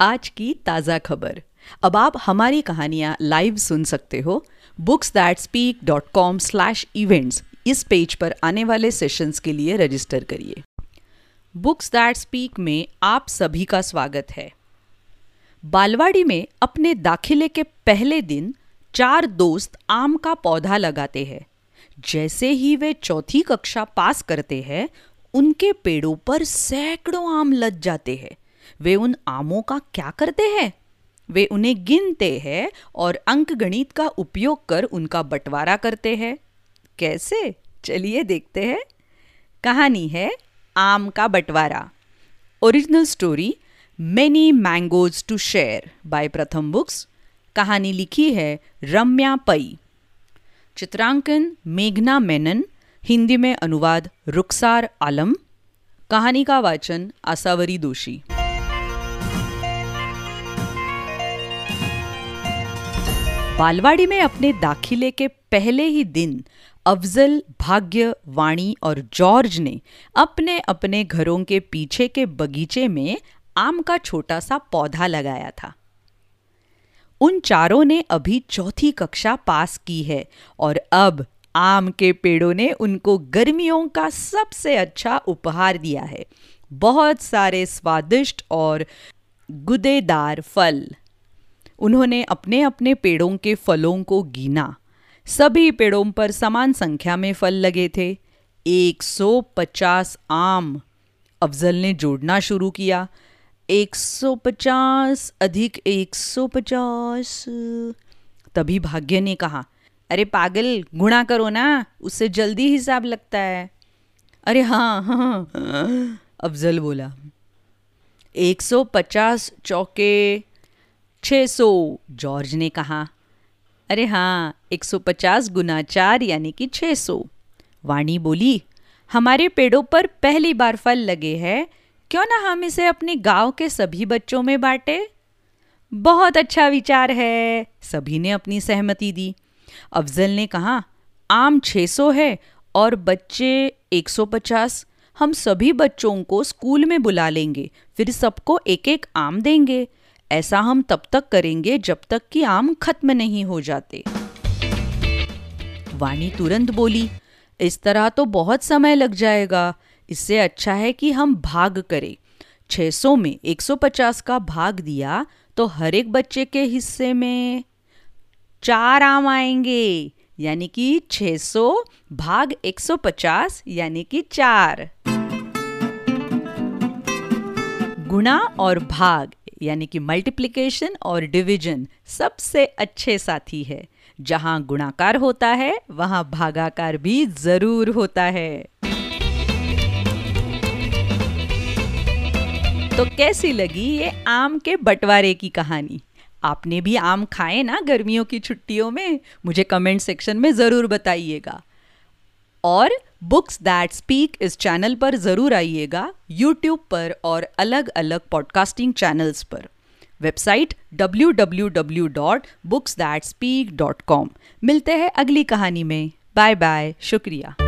आज की ताज़ा खबर। अब आप हमारी कहानियाँ लाइव सुन सकते हो। Books that speak dot com slash events इस पेज पर आने वाले सेशंस के लिए रजिस्टर करिए। बुक्स दैट स्पीक में आप सभी का स्वागत है। बालवाड़ी में अपने दाखिले के पहले दिन चार दोस्त आम का पौधा लगाते हैं। जैसे ही वे चौथी कक्षा पास करते हैं, उनके पेड़ों पर सैकड़ों आम लग जाते हैं। वे उन आमों का क्या करते हैं? वे उन्हें गिनते हैं और अंक गणित का उपयोग कर उनका बंटवारा करते हैं। कैसे? चलिए देखते हैं। कहानी है आम का बंटवारा। Original story many mangoes to share by Pratham books. कहानी लिखी है रम्या पई। चित्रांकन मेघना मेनन, हिंदी में अनुवाद रुखसार आलम। कहानी का वाचन आसावरी दोषी। बालवाड़ी में अपने दाखिले के पहले ही दिन अफजल, भाग्य, वाणी और जॉर्ज ने अपने अपने घरों के पीछे के बगीचे में आम का छोटा सा पौधा लगाया था। उन चारों ने अभी चौथी कक्षा पास की है और अब आम के पेड़ों ने उनको गर्मियों का सबसे अच्छा उपहार दिया है। बहुत सारे स्वादिष्ट और गुदेदार फल। उन्होंने अपने अपने पेड़ों के फलों को गिना। सभी पेड़ों पर समान संख्या में फल लगे थे। 150 आम। अफजल ने जोड़ना शुरू किया। 150 अधिक 150 तभी भाग्य ने कहा, अरे पागल, गुणा करो ना, उससे जल्दी हिसाब लगता है। अरे हाँ हाँ अफजल बोला 150 चौके छः सौ, जॉर्ज ने कहा। अरे हाँ एक सौ पचास गुना चार यानी कि छः सौ। वाणी बोली, हमारे पेड़ों पर पहली बार फल लगे हैं, क्यों ना हम इसे अपने गाँव के सभी बच्चों में बांटे? बहुत अच्छा विचार है, सभी ने अपनी सहमति दी। अफजल ने कहा, आम 600 है और बच्चे 150 हम सभी बच्चों को स्कूल में बुला लेंगे, फिर सबको एक एक आम देंगे। ऐसा हम तब तक करेंगे जब तक कि आम खत्म नहीं हो जाते। वाणी तुरंत बोली, इस तरह तो बहुत समय लग जाएगा। इससे अच्छा है कि हम भाग करें। 600 में 150 का भाग दिया तो हर एक बच्चे के हिस्से में चार आम आएँगे। यानी कि 600 भाग 150 यानी कि चार। गुणा और भाग यानी कि मल्टीप्लिकेशन और डिवीज़न सबसे अच्छे साथी है। जहाँ गुणाकार होता है, वहाँ भागाकार भी ज़रूर होता है। तो कैसी लगी ये आम के बंटवारे की कहानी? आपने भी आम खाए ना गर्मियों की छुट्टियों में? मुझे कमेंट सेक्शन में ज़रूर बताइएगा। और बुक्स दैट स्पीक इस चैनल पर ज़रूर आइएगा यूट्यूब पर और अलग अलग पॉडकास्टिंग चैनल्स पर वेबसाइट www.booksthatspeak.com मिलते हैं अगली कहानी में। बाय बाय शुक्रिया।